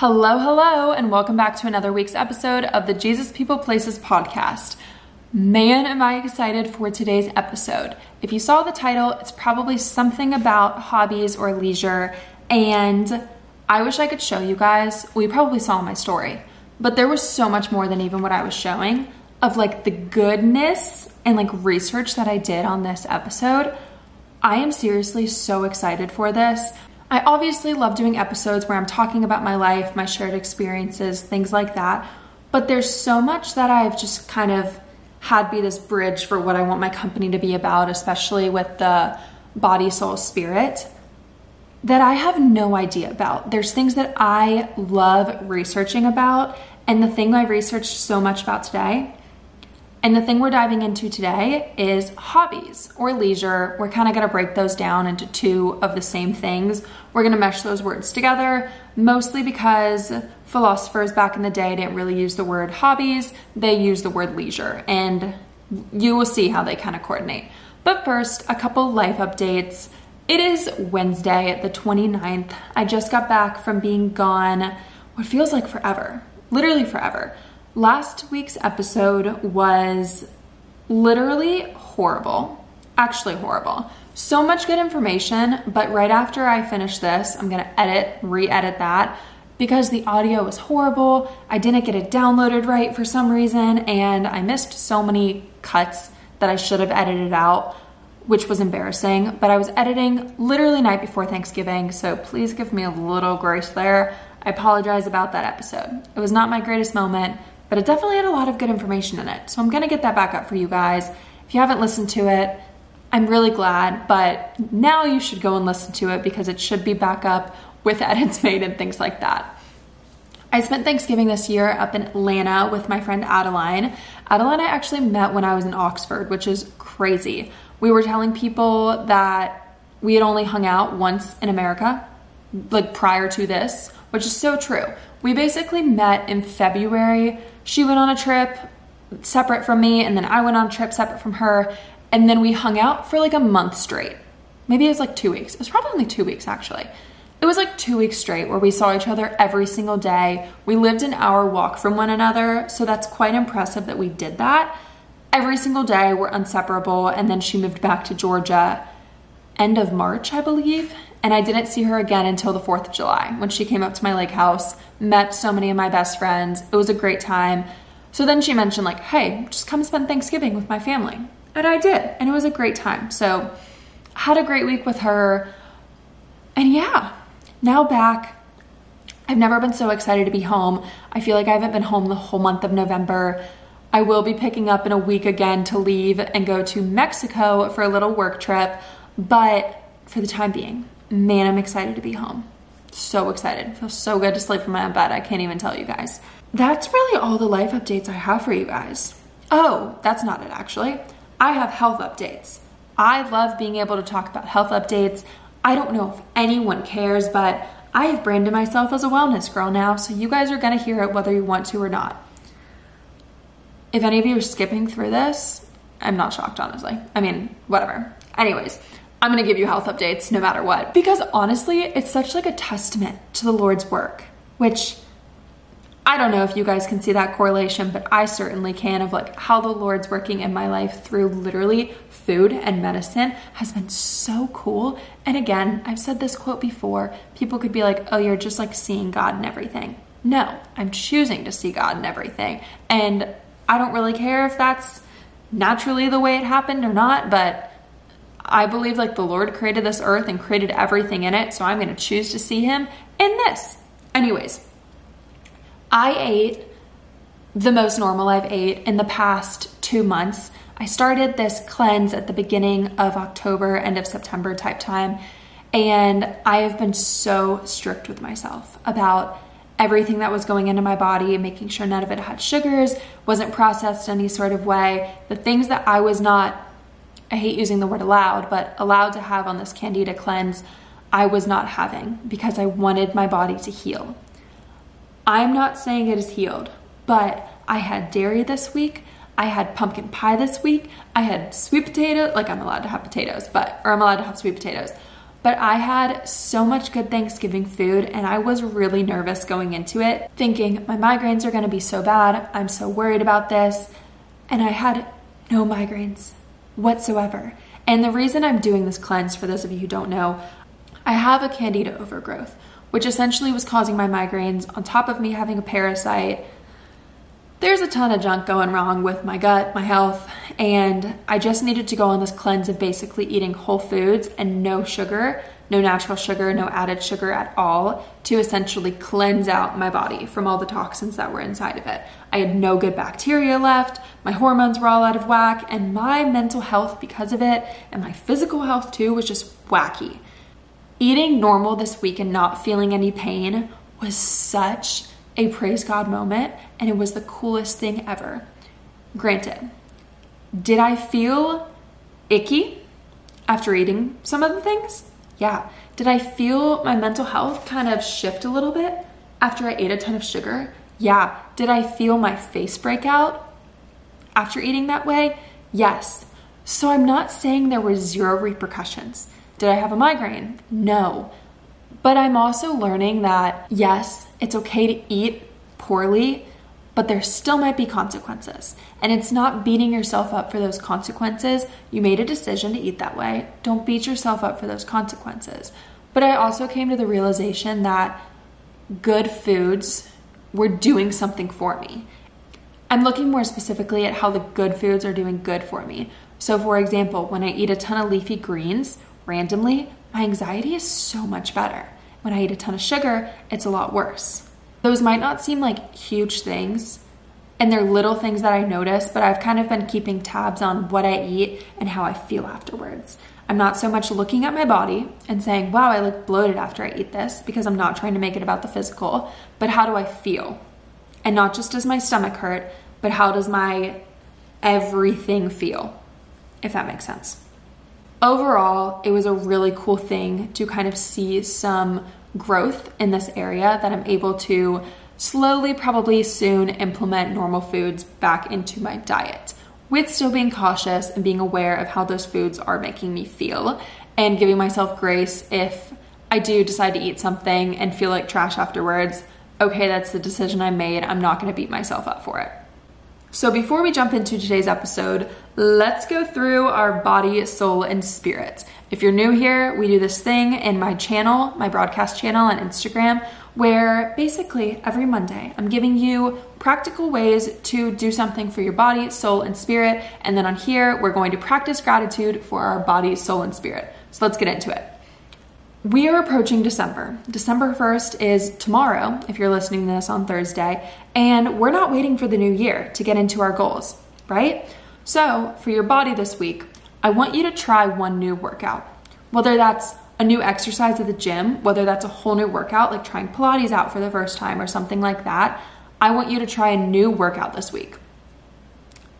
Hello, hello, and welcome back to another week's episode of the Jesus People Places podcast. Man, am I excited for today's episode. If you saw the title, it's probably something about hobbies or leisure, and I wish I could show you guys. We probably saw my story, but there was so much more than even what I was showing of like the goodness and like research that I did on this episode. I am seriously so excited for this. I obviously love doing episodes where I'm talking about my life, my shared experiences, things like that. But there's so much that I've just kind of had be this bridge for what I want my company to be about, especially with the body, soul, spirit, that I have no idea about. There's things that I love researching about. And the thing I researched so much about today and the thing we're diving into today is hobbies or leisure. We're kind of going to break those down into two of the same things. We're going to mesh those words together, mostly because philosophers back in the day didn't really use the word hobbies, they used the word leisure, and you will see how they kind of coordinate. But first, a couple life updates. It is Wednesday, the 29th. I just got back from being gone what feels like forever, literally forever. Last week's episode was literally horrible. Actually, horrible. So much good information, but right after I finish this, I'm gonna edit, re edit that because the audio was horrible. I didn't get it downloaded right for some reason, and I missed so many cuts that I should have edited out, which was embarrassing. But I was editing literally night before Thanksgiving, so please give me a little grace there. I apologize about that episode. It was not my greatest moment but it definitely had a lot of good information in it. So I'm gonna get that back up for you guys. If you haven't listened to it, I'm really glad, but now you should go and listen to it because it should be back up with edits made and things like that. I spent Thanksgiving this year up in Atlanta with my friend Adeline. Adeline I actually met when I was in Oxford, which is crazy. We were telling people that we had only hung out once in America, like prior to this, which is so true. We basically met in February she went on a trip separate from me, and then I went on a trip separate from her, and then we hung out for like a month straight. Maybe it was like two weeks. It was probably only two weeks actually. It was like two weeks straight where we saw each other every single day. We lived an hour walk from one another, so that's quite impressive that we did that. Every single day, we're inseparable, and then she moved back to Georgia end of March, I believe. And I didn't see her again until the 4th of July when she came up to my lake house, met so many of my best friends. It was a great time. So then she mentioned, like, hey, just come spend Thanksgiving with my family. And I did. And it was a great time. So had a great week with her. And yeah, now back. I've never been so excited to be home. I feel like I haven't been home the whole month of November. I will be picking up in a week again to leave and go to Mexico for a little work trip. But for the time being, man, I'm excited to be home. So excited. It feels so good to sleep in my own bed. I can't even tell you guys. That's really all the life updates I have for you guys. Oh, that's not it actually. I have health updates. I love being able to talk about health updates. I don't know if anyone cares, but I have branded myself as a wellness girl now, so you guys are gonna hear it whether you want to or not. If any of you are skipping through this, I'm not shocked, honestly. I mean, whatever. Anyways, I'm gonna give you health updates no matter what. Because honestly, it's such like a testament to the Lord's work, which I don't know if you guys can see that correlation, but I certainly can of like how the Lord's working in my life through literally food and medicine has been so cool. And again, I've said this quote before. People could be like, oh, you're just like seeing God and everything. No, I'm choosing to see God and everything. And I don't really care if that's naturally the way it happened or not, but I believe like the Lord created this earth and created everything in it, so I'm going to choose to see him in this. Anyways, I ate the most normal I've ate in the past 2 months. I started this cleanse at the beginning of October, end of September type time, and I have been so strict with myself about everything that was going into my body, making sure none of it had sugars, wasn't processed any sort of way. The things that I was not I hate using the word allowed, but allowed to have on this candida cleanse, I was not having because I wanted my body to heal. I'm not saying it is healed, but I had dairy this week. I had pumpkin pie this week. I had sweet potato, like I'm allowed to have potatoes, but, or I'm allowed to have sweet potatoes. But I had so much good Thanksgiving food and I was really nervous going into it, thinking my migraines are gonna be so bad. I'm so worried about this. And I had no migraines whatsoever. And the reason I'm doing this cleanse, for those of you who don't know, I have a candida overgrowth, which essentially was causing my migraines on top of me having a parasite. There's a ton of junk going wrong with my gut, my health, and I just needed to go on this cleanse of basically eating whole foods and no sugar, no natural sugar, no added sugar at all to essentially cleanse out my body from all the toxins that were inside of it. I had no good bacteria left, my hormones were all out of whack, and my mental health because of it, and my physical health too, was just wacky. Eating normal this week and not feeling any pain was such a praise God moment, and it was the coolest thing ever. Granted, did I feel icky after eating some of the things? Yeah. Did I feel my mental health kind of shift a little bit after I ate a ton of sugar? Yeah. Did I feel my face break out after eating that way? Yes. So I'm not saying there were zero repercussions. Did I have a migraine? No. But I'm also learning that yes, it's okay to eat poorly, but there still might be consequences. And it's not beating yourself up for those consequences. You made a decision to eat that way. Don't beat yourself up for those consequences. But I also came to the realization that good foods were doing something for me. I'm looking more specifically at how the good foods are doing good for me. So, for example, when I eat a ton of leafy greens randomly, my anxiety is so much better. When I eat a ton of sugar, it's a lot worse. Those might not seem like huge things, and they're little things that I notice, but I've kind of been keeping tabs on what I eat and how I feel afterwards. I'm not so much looking at my body and saying, wow, I look bloated after I eat this, because I'm not trying to make it about the physical, but how do I feel? And not just does my stomach hurt, but how does my everything feel, if that makes sense overall, it was a really cool thing to kind of see some growth in this area that I'm able to slowly, probably soon, implement normal foods back into my diet with still being cautious and being aware of how those foods are making me feel and giving myself grace if I do decide to eat something and feel like trash afterwards. Okay, that's the decision I made. I'm not going to beat myself up for it. So, before we jump into today's episode, let's go through our body, soul, and spirit. If you're new here, we do this thing in my channel, my broadcast channel on Instagram, where basically every Monday I'm giving you practical ways to do something for your body, soul, and spirit. And then on here, we're going to practice gratitude for our body, soul, and spirit. So, let's get into it. We are approaching December. December 1st is tomorrow, if you're listening to this on Thursday, and we're not waiting for the new year to get into our goals, right? So, for your body this week, I want you to try one new workout. Whether that's a new exercise at the gym, whether that's a whole new workout, like trying Pilates out for the first time or something like that, I want you to try a new workout this week.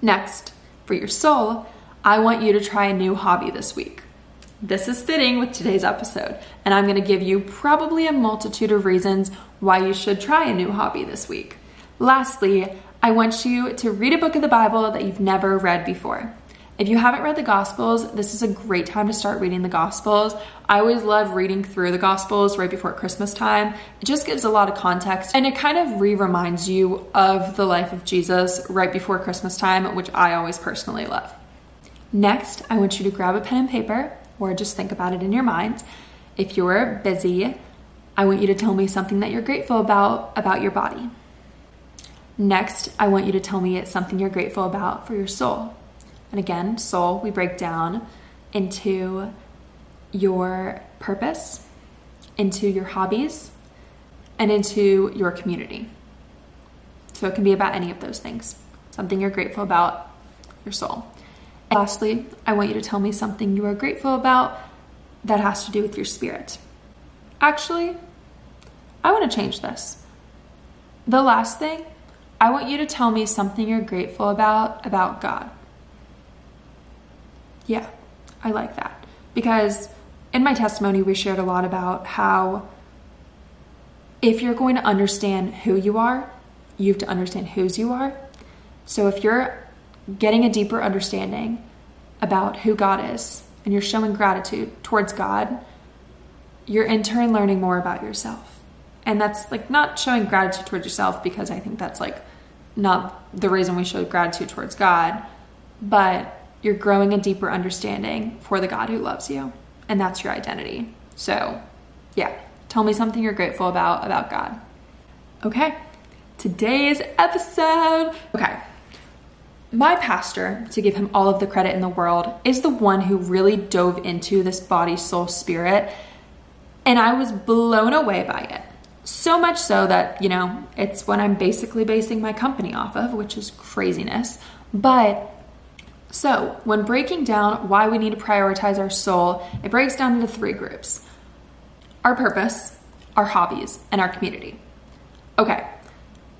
Next, for your soul, I want you to try a new hobby this week. This is fitting with today's episode, and I'm to give you probably a multitude of reasons why you should try a new hobby this week. Lastly, I want you to read a book of the Bible that you've never read before. If you haven't read the Gospels, this is a great time to start reading the Gospels. I always love reading through the Gospels right before Christmas time. It just gives a lot of context and it kind of re reminds you of the life of Jesus right before Christmas time, which I always personally love. Next, I want you to grab a pen and paper or just think about it in your mind. If you're busy, I want you to tell me something that you're grateful about about your body. Next, I want you to tell me it's something you're grateful about for your soul. And again, soul we break down into your purpose, into your hobbies, and into your community. So it can be about any of those things. Something you're grateful about, your soul. Lastly, I want you to tell me something you are grateful about that has to do with your spirit. Actually, I want to change this. The last thing, I want you to tell me something you're grateful about about God. Yeah, I like that. Because in my testimony, we shared a lot about how if you're going to understand who you are, you have to understand whose you are. So if you're getting a deeper understanding about who God is and you're showing gratitude towards God, you're in turn learning more about yourself. And that's like not showing gratitude towards yourself because I think that's like not the reason we show gratitude towards God, but you're growing a deeper understanding for the God who loves you. And that's your identity. So, yeah, tell me something you're grateful about about God. Okay, today's episode. Okay, my pastor, to give him all of the credit in the world, is the one who really dove into this body, soul, spirit. And I was blown away by it. So much so that, you know, it's what I'm basically basing my company off of, which is craziness. But so, when breaking down why we need to prioritize our soul, it breaks down into three groups our purpose, our hobbies, and our community. Okay,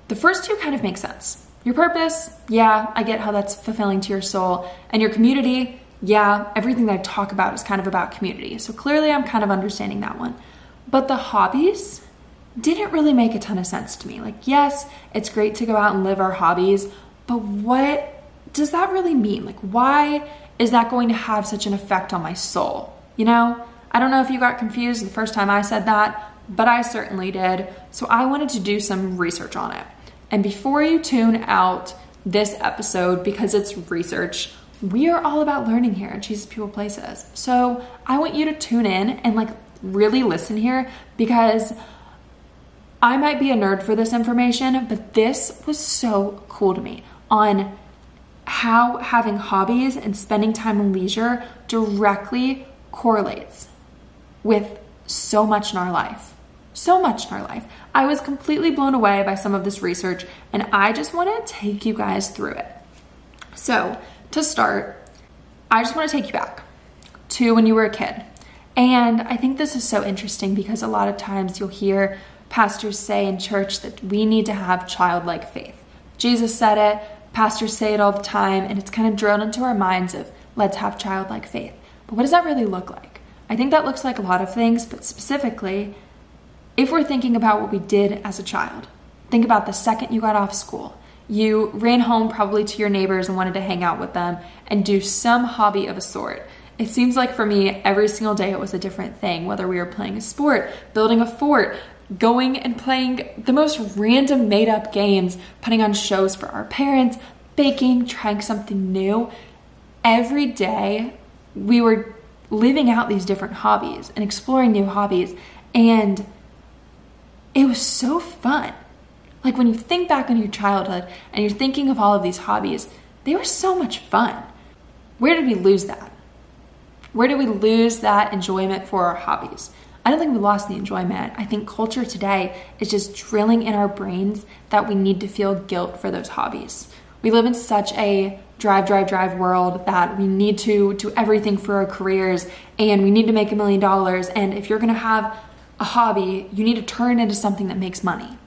the first two kind of make sense. Your purpose, yeah, I get how that's fulfilling to your soul. And your community, yeah, everything that I talk about is kind of about community. So clearly I'm kind of understanding that one. But the hobbies didn't really make a ton of sense to me. Like, yes, it's great to go out and live our hobbies, but what does that really mean? Like, why is that going to have such an effect on my soul? You know, I don't know if you got confused the first time I said that, but I certainly did. So I wanted to do some research on it. And before you tune out this episode because it's research, we are all about learning here at Jesus People Places. So I want you to tune in and like really listen here because I might be a nerd for this information, but this was so cool to me on how having hobbies and spending time in leisure directly correlates with so much in our life. So much in our life. I was completely blown away by some of this research, and I just want to take you guys through it. So, to start, I just want to take you back to when you were a kid. And I think this is so interesting because a lot of times you'll hear pastors say in church that we need to have childlike faith. Jesus said it, pastors say it all the time, and it's kind of drilled into our minds of let's have childlike faith. But what does that really look like? I think that looks like a lot of things, but specifically, if we're thinking about what we did as a child, think about the second you got off school. You ran home probably to your neighbors and wanted to hang out with them and do some hobby of a sort. It seems like for me, every single day it was a different thing, whether we were playing a sport, building a fort, going and playing the most random made up games, putting on shows for our parents, baking, trying something new. Every day we were living out these different hobbies and exploring new hobbies. And it was so fun. Like when you think back on your childhood and you're thinking of all of these hobbies, they were so much fun. Where did we lose that? Where did we lose that enjoyment for our hobbies? I don't think we lost the enjoyment. I think culture today is just drilling in our brains that we need to feel guilt for those hobbies. We live in such a drive, drive, drive world that we need to do everything for our careers and we need to make a million dollars. And if you're gonna have a hobby, you need to turn it into something that makes money.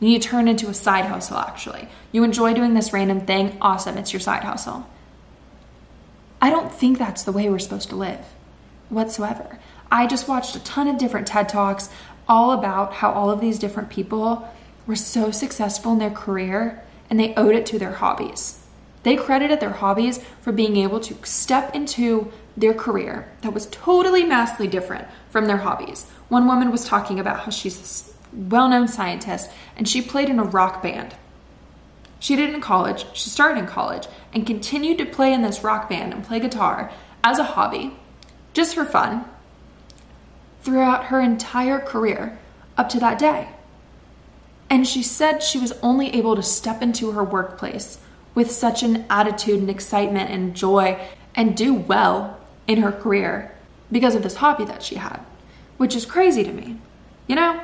You need to turn into a side hustle, actually. You enjoy doing this random thing, awesome, it's your side hustle. I don't think that's the way we're supposed to live whatsoever. I just watched a ton of different TED Talks all about how all of these different people were so successful in their career and they owed it to their hobbies. They credited their hobbies for being able to step into their career that was totally massively different from their hobbies. One woman was talking about how she's this well known scientist and she played in a rock band. She did it in college, she started in college, and continued to play in this rock band and play guitar as a hobby, just for fun, throughout her entire career up to that day. And she said she was only able to step into her workplace with such an attitude and excitement and joy and do well in her career because of this hobby that she had, which is crazy to me, you know?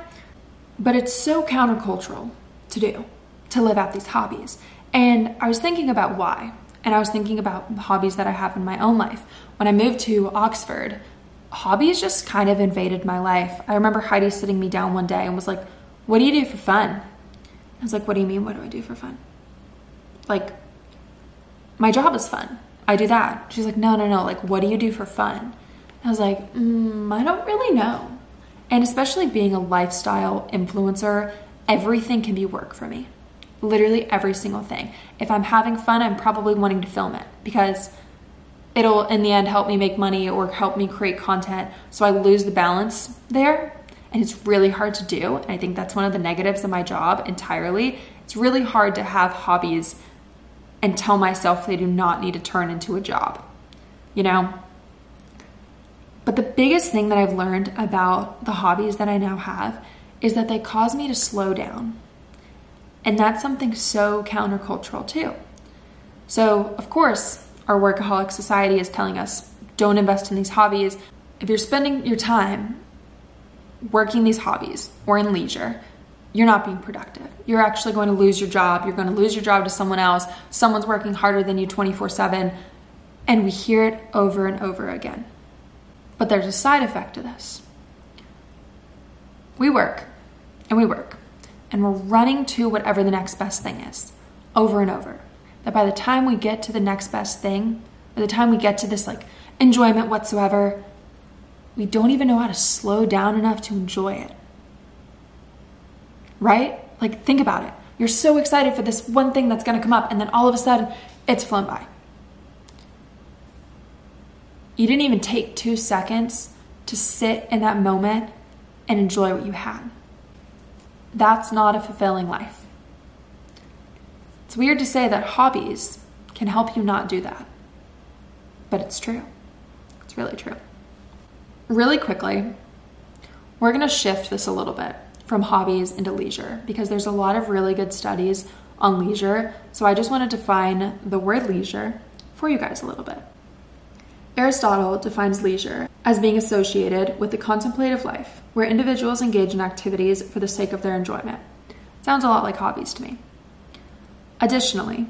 But it's so countercultural to do, to live out these hobbies. And I was thinking about why. And I was thinking about hobbies that I have in my own life. When I moved to Oxford, hobbies just kind of invaded my life. I remember Heidi sitting me down one day and was like, What do you do for fun? I was like, What do you mean? What do I do for fun? Like, my job is fun. I do that. She's like, no, no, no. Like, what do you do for fun? I was like, mm, I don't really know. And especially being a lifestyle influencer, everything can be work for me. Literally every single thing. If I'm having fun, I'm probably wanting to film it because it'll in the end help me make money or help me create content. So I lose the balance there. And it's really hard to do. And I think that's one of the negatives of my job entirely. It's really hard to have hobbies and tell myself they do not need to turn into a job, you know? But the biggest thing that I've learned about the hobbies that I now have is that they cause me to slow down. And that's something so countercultural too. So, of course, our workaholic society is telling us don't invest in these hobbies. If you're spending your time working these hobbies or in leisure, you're not being productive. You're actually going to lose your job. You're going to lose your job to someone else. Someone's working harder than you 24 7. And we hear it over and over again. But there's a side effect to this. We work and we work and we're running to whatever the next best thing is over and over. That by the time we get to the next best thing, by the time we get to this like enjoyment whatsoever, we don't even know how to slow down enough to enjoy it. Right? Like, think about it. You're so excited for this one thing that's gonna come up, and then all of a sudden, it's flown by. You didn't even take two seconds to sit in that moment and enjoy what you had. That's not a fulfilling life. It's weird to say that hobbies can help you not do that, but it's true. It's really true. Really quickly, we're going to shift this a little bit from hobbies into leisure because there's a lot of really good studies on leisure. So I just want to define the word leisure for you guys a little bit. Aristotle defines leisure as being associated with the contemplative life, where individuals engage in activities for the sake of their enjoyment. Sounds a lot like hobbies to me. Additionally,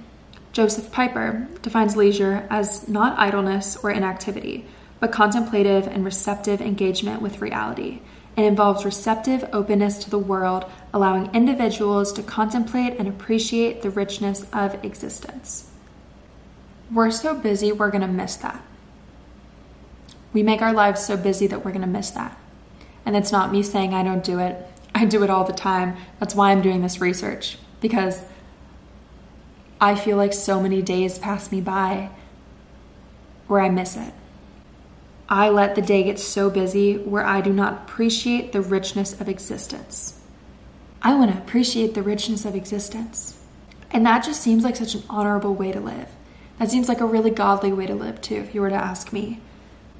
Joseph Piper defines leisure as not idleness or inactivity, but contemplative and receptive engagement with reality. It involves receptive openness to the world, allowing individuals to contemplate and appreciate the richness of existence. We're so busy, we're going to miss that. We make our lives so busy that we're going to miss that. And it's not me saying I don't do it, I do it all the time. That's why I'm doing this research, because I feel like so many days pass me by where I miss it. I let the day get so busy where I do not appreciate the richness of existence. I want to appreciate the richness of existence. And that just seems like such an honorable way to live. That seems like a really godly way to live, too, if you were to ask me.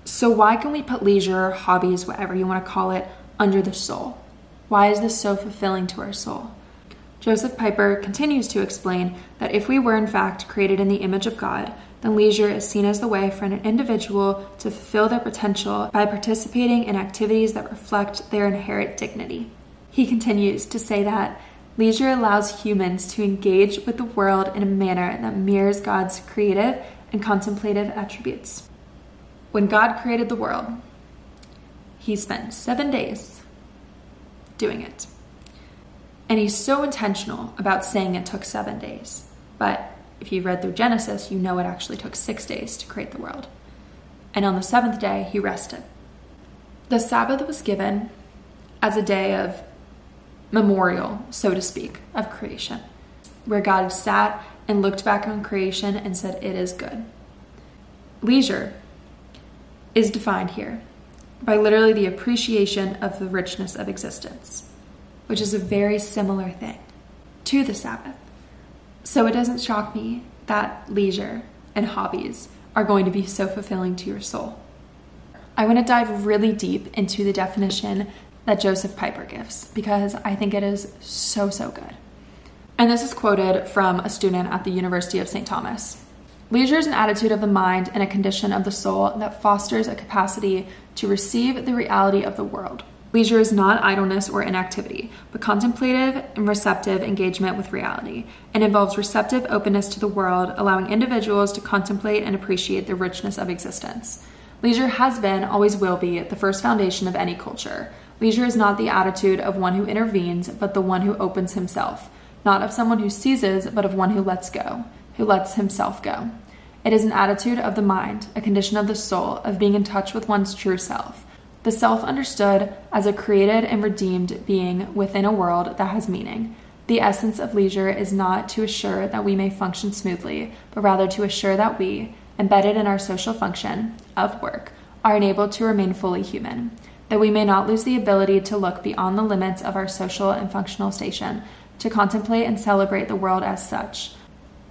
So, why can we put leisure, hobbies, whatever you want to call it, under the soul? Why is this so fulfilling to our soul? Joseph Piper continues to explain that if we were in fact created in the image of God, then leisure is seen as the way for an individual to fulfill their potential by participating in activities that reflect their inherent dignity. He continues to say that leisure allows humans to engage with the world in a manner that mirrors God's creative and contemplative attributes. When God created the world, he spent seven days doing it. And he's so intentional about saying it took seven days. But if you've read through Genesis, you know it actually took six days to create the world. And on the seventh day, he rested. The Sabbath was given as a day of memorial, so to speak, of creation, where God sat and looked back on creation and said, It is good. Leisure is defined here by literally the appreciation of the richness of existence which is a very similar thing to the Sabbath. So it doesn't shock me that leisure and hobbies are going to be so fulfilling to your soul. I want to dive really deep into the definition that Joseph Piper gives because I think it is so, so good. And this is quoted from a student at the University of St. Thomas. Leisure is an attitude of the mind and a condition of the soul that fosters a capacity to receive the reality of the world Leisure is not idleness or inactivity, but contemplative and receptive engagement with reality, and involves receptive openness to the world, allowing individuals to contemplate and appreciate the richness of existence. Leisure has been, always will be, the first foundation of any culture. Leisure is not the attitude of one who intervenes, but the one who opens himself, not of someone who seizes, but of one who lets go, who lets himself go. It is an attitude of the mind, a condition of the soul, of being in touch with one's true self the self understood as a created and redeemed being within a world that has meaning. The essence of leisure is not to assure that we may function smoothly, but rather to assure that we, embedded in our social function of work, are enabled to remain fully human, that we may not lose the ability to look beyond the limits of our social and functional station, to contemplate and celebrate the world as such,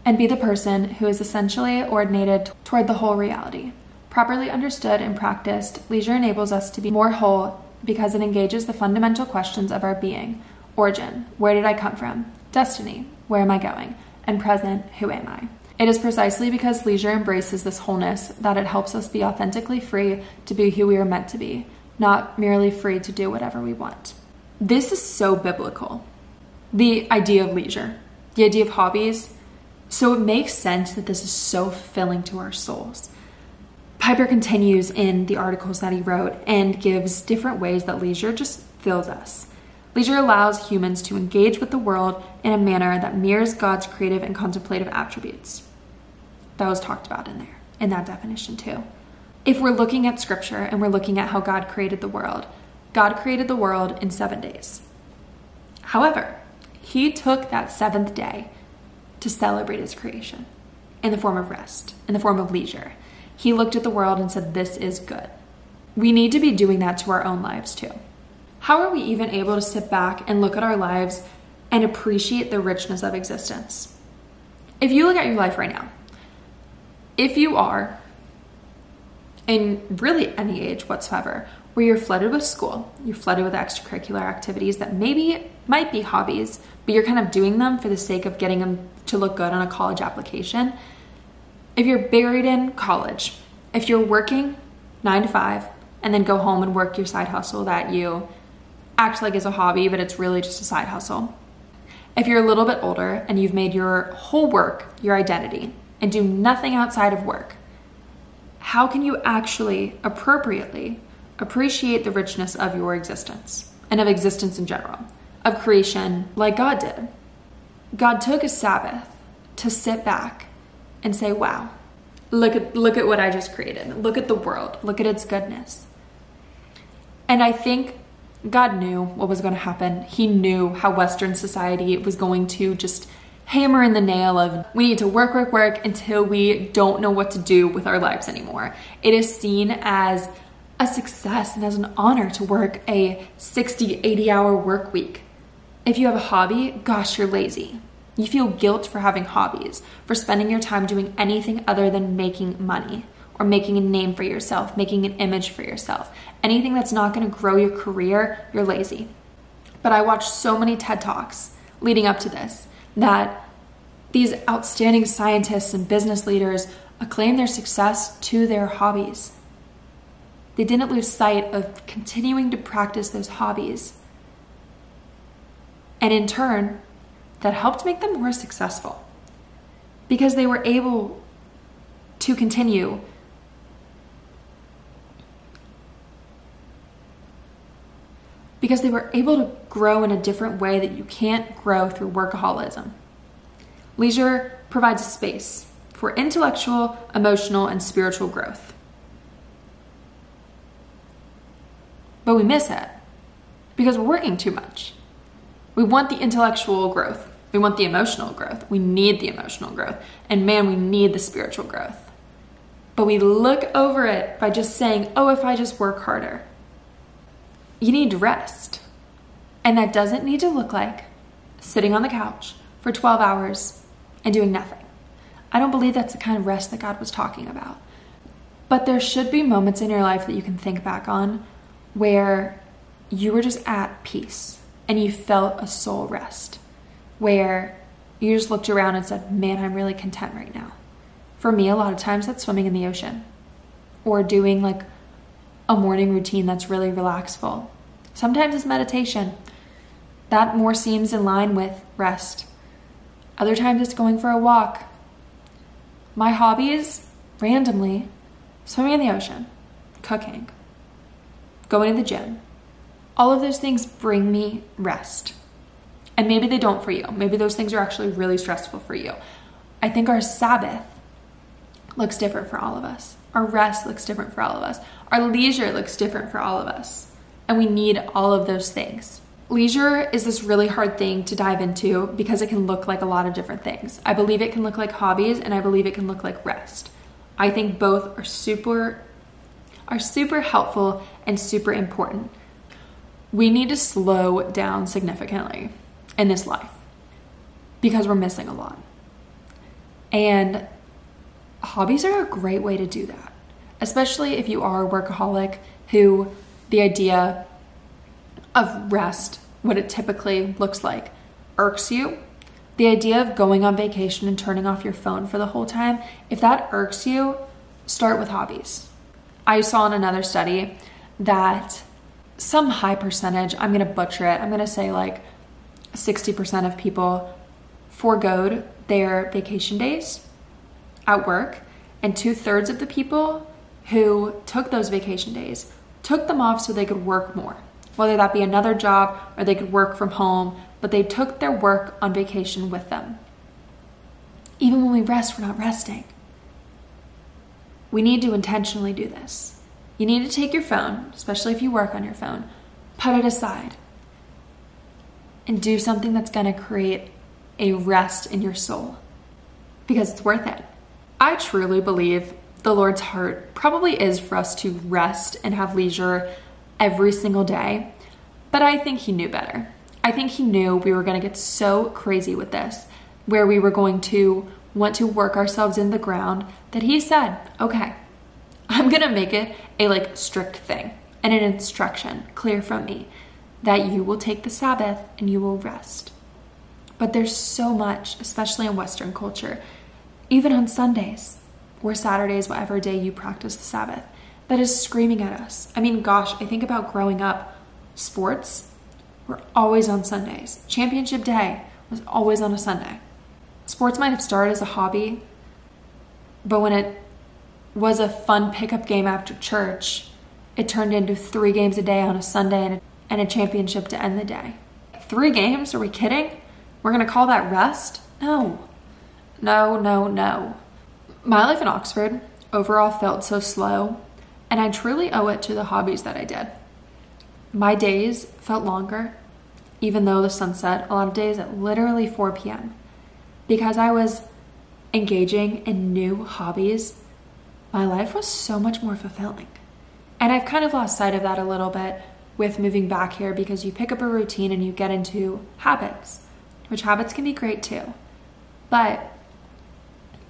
and be the person who is essentially ordinated toward the whole reality. Properly understood and practiced, leisure enables us to be more whole because it engages the fundamental questions of our being origin, where did I come from? Destiny, where am I going? And present, who am I? It is precisely because leisure embraces this wholeness that it helps us be authentically free to be who we are meant to be, not merely free to do whatever we want. This is so biblical. The idea of leisure, the idea of hobbies. So it makes sense that this is so fulfilling to our souls. Piper continues in the articles that he wrote and gives different ways that leisure just fills us. Leisure allows humans to engage with the world in a manner that mirrors God's creative and contemplative attributes. That was talked about in there, in that definition too. If we're looking at scripture and we're looking at how God created the world, God created the world in seven days. However, he took that seventh day to celebrate his creation in the form of rest, in the form of leisure. He looked at the world and said, This is good. We need to be doing that to our own lives too. How are we even able to sit back and look at our lives and appreciate the richness of existence? If you look at your life right now, if you are in really any age whatsoever, where you're flooded with school, you're flooded with extracurricular activities that maybe might be hobbies, but you're kind of doing them for the sake of getting them to look good on a college application. If you're buried in college, if you're working nine to five and then go home and work your side hustle that you act like is a hobby, but it's really just a side hustle. If you're a little bit older and you've made your whole work your identity and do nothing outside of work, how can you actually appropriately appreciate the richness of your existence and of existence in general, of creation like God did? God took a Sabbath to sit back and say, wow, look at, look at what I just created. Look at the world. Look at its goodness. And I think God knew what was going to happen. He knew how Western society was going to just hammer in the nail of we need to work, work, work until we don't know what to do with our lives anymore. It is seen as a success and as an honor to work a 60, 80 hour work week. If you have a hobby, gosh, you're lazy. You feel guilt for having hobbies, for spending your time doing anything other than making money or making a name for yourself, making an image for yourself. Anything that's not going to grow your career, you're lazy. But I watched so many TED Talks leading up to this that these outstanding scientists and business leaders acclaim their success to their hobbies. They didn't lose sight of continuing to practice those hobbies. And in turn, that helped make them more successful because they were able to continue because they were able to grow in a different way that you can't grow through workaholism. Leisure provides a space for intellectual, emotional, and spiritual growth. But we miss it because we're working too much. We want the intellectual growth. We want the emotional growth. We need the emotional growth. And man, we need the spiritual growth. But we look over it by just saying, oh, if I just work harder you need rest. And that doesn't need to look like sitting on the couch for 12 hours and doing nothing. I don't believe that's the kind of rest that God was talking about. But there should be moments in your life that you can think back on where you were just at peace and you felt a soul rest, where you just looked around and said, Man, I'm really content right now. For me, a lot of times that's swimming in the ocean or doing like a morning routine that's really relaxful. Sometimes it's meditation. That more seems in line with rest. Other times it's going for a walk. My hobbies, randomly, swimming in the ocean, cooking, going to the gym. All of those things bring me rest. And maybe they don't for you. Maybe those things are actually really stressful for you. I think our Sabbath looks different for all of us. Our rest looks different for all of us. Our leisure looks different for all of us. And we need all of those things. Leisure is this really hard thing to dive into because it can look like a lot of different things. I believe it can look like hobbies and I believe it can look like rest. I think both are super are super helpful and super important. We need to slow down significantly in this life because we're missing a lot. And hobbies are a great way to do that, especially if you are a workaholic who the idea of rest, what it typically looks like, irks you. The idea of going on vacation and turning off your phone for the whole time, if that irks you, start with hobbies. I saw in another study that some high percentage, I'm gonna butcher it, I'm gonna say like 60% of people foregoed their vacation days at work, and two thirds of the people who took those vacation days took them off so they could work more, whether that be another job or they could work from home, but they took their work on vacation with them. Even when we rest, we're not resting. We need to intentionally do this. You need to take your phone, especially if you work on your phone, put it aside, and do something that's to create a rest in your soul because it's worth it. I truly believe the Lord's heart probably is for us to rest and have leisure every single day, but I think He knew better. I think He knew we were to get so crazy with this, where we were going to want to work ourselves in the ground, that He said, okay, I'm to make it a like strict thing and an instruction clear from me that you will take the Sabbath and you will rest. But there's so much, especially in Western culture, even on Sundays or Saturdays, whatever day you practice the Sabbath, that is screaming at us. I mean, gosh, I think about growing up, sports were always on Sundays. Championship day was always on a Sunday. Sports might have started as a hobby, but when it was a fun pickup game after church, it turned into three games a day on a Sunday and and a championship to end the day. Three games? Are we kidding? We're gonna call that rest? No. No, no, no. My life in Oxford overall felt so slow, and I truly owe it to the hobbies that I did. My days felt longer, even though the sun set a lot of days at literally 4 p.m. Because I was engaging in new hobbies, my life was so much more fulfilling. And I've kind of lost sight of that a little bit with moving back here because you pick up a routine and you get into habits, which habits can be great too. But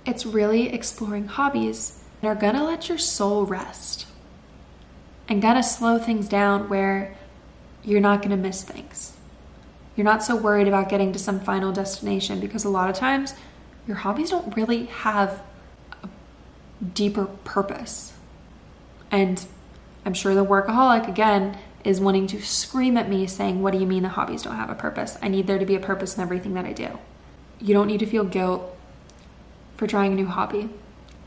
it's really exploring hobbies that are gonna let your soul rest and gonna slow things down where you're not gonna miss things. You're not so worried about getting to some final destination because a lot of times your hobbies don't really have a deeper purpose. And I'm sure the workaholic, again, is wanting to scream at me saying, What do you mean the hobbies don't have a purpose? I need there to be a purpose in everything that I do. You don't need to feel guilt for trying a new hobby.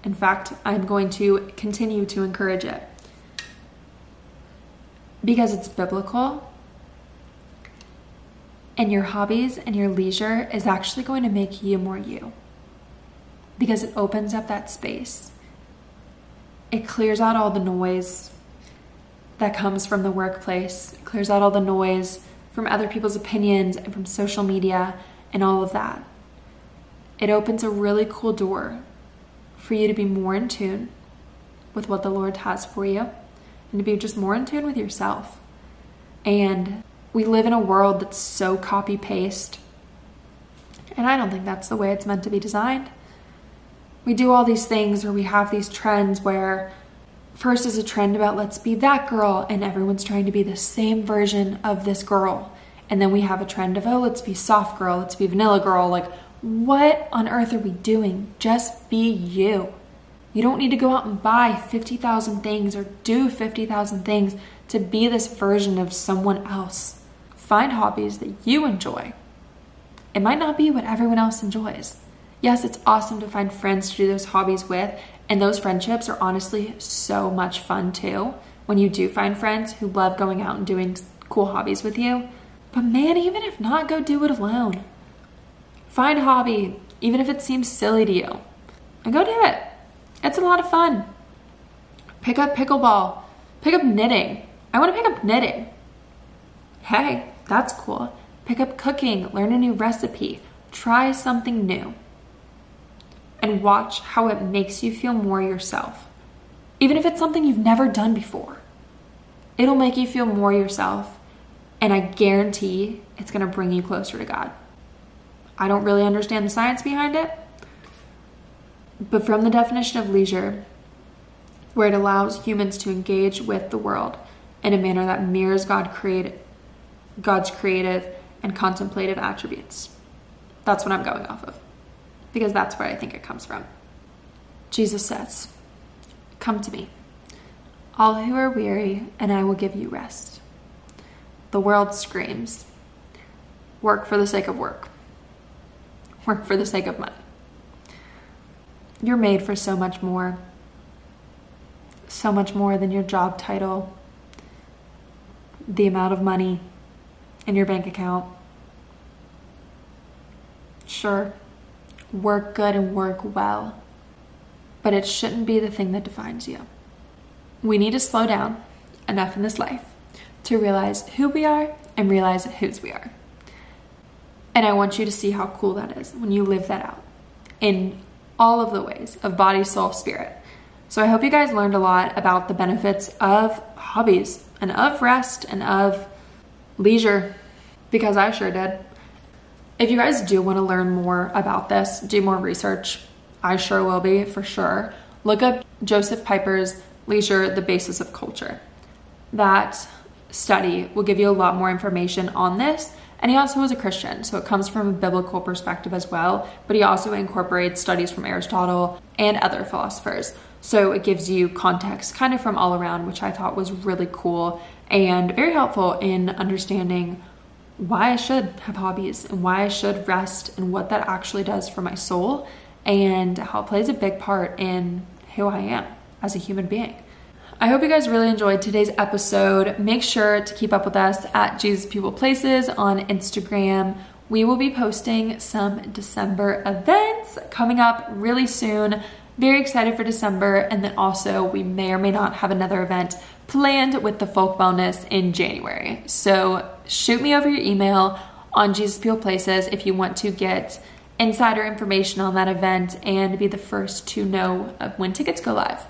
In fact, I'm going to continue to encourage it because it's biblical. And your hobbies and your leisure is actually going to make you more you because it opens up that space. It clears out all the noise that comes from the workplace, it clears out all the noise from other people's opinions and from social media and all of that it opens a really cool door for you to be more in tune with what the Lord has for you and to be just more in tune with yourself. And we live in a world that's so copy paste. And I don't think that's the way it's meant to be designed. We do all these things or we have these trends where first is a trend about let's be that girl and everyone's trying to be the same version of this girl. And then we have a trend of oh let's be soft girl, let's be vanilla girl, like what on earth are we doing? Just be you. You don't need to go out and buy 50,000 things or do 50,000 things to be this version of someone else. Find hobbies that you enjoy. It might not be what everyone else enjoys. Yes, it's awesome to find friends to do those hobbies with, and those friendships are honestly so much fun too when you do find friends who love going out and doing cool hobbies with you. But man, even if not, go do it alone. Find a hobby, even if it seems silly to you, and go do it. It's a lot of fun. Pick up pickleball, pick up knitting. I want to pick up knitting. Hey, that's cool. Pick up cooking, learn a new recipe, try something new. And watch how it makes you feel more yourself. Even if it's something you've never done before, it'll make you feel more yourself, and I guarantee it's gonna bring you closer to God. I don't really understand the science behind it, but from the definition of leisure, where it allows humans to engage with the world in a manner that mirrors God created, God's creative and contemplative attributes. That's what I'm going off of because that's where I think it comes from. Jesus says, Come to me, all who are weary, and I will give you rest. The world screams, Work for the sake of work, work for the sake of money. You're made for so much more, so much more than your job title, the amount of money in your bank account. Sure, work good and work well, but it shouldn't be the thing that defines you. We need to slow down enough in this life to realize who we are and realize whose we are. And I want you to see how cool that is when you live that out in all of the ways of body, soul, spirit. So I hope you guys learned a lot about the benefits of hobbies and of rest and of leisure because I sure did. If you guys do want to learn more about this, do more research. I sure will be for sure. Look up Josef Pieper's Leisure, the Basis of Culture. That study will give you a lot more information on this. And he also was a Christian, so it comes from a biblical perspective as well, but he also incorporates studies from Aristotle and other philosophers. So it gives you context kind of from all around, which I thought was really cool and very helpful in understanding why I should have hobbies and why I should rest and what that actually does for my soul and how it plays a big part in who I am as a human being. I hope you guys really enjoyed today's episode. Make sure to keep up with us at Jesus People Places on Instagram. We will be posting some December events coming up really soon. Very excited for December, and then also we may or may not have another event planned with the folk wellness in January. So shoot me over your email on Jesus People Places if you want to get insider information on that event and be the first to know when tickets go live.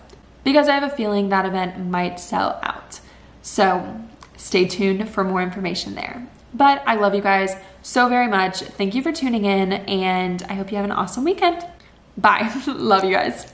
Because I have a feeling that event might sell out. So stay tuned for more information there. But I love you guys so very much. Thank you for tuning in, and I hope you have an awesome weekend. Bye. love you guys.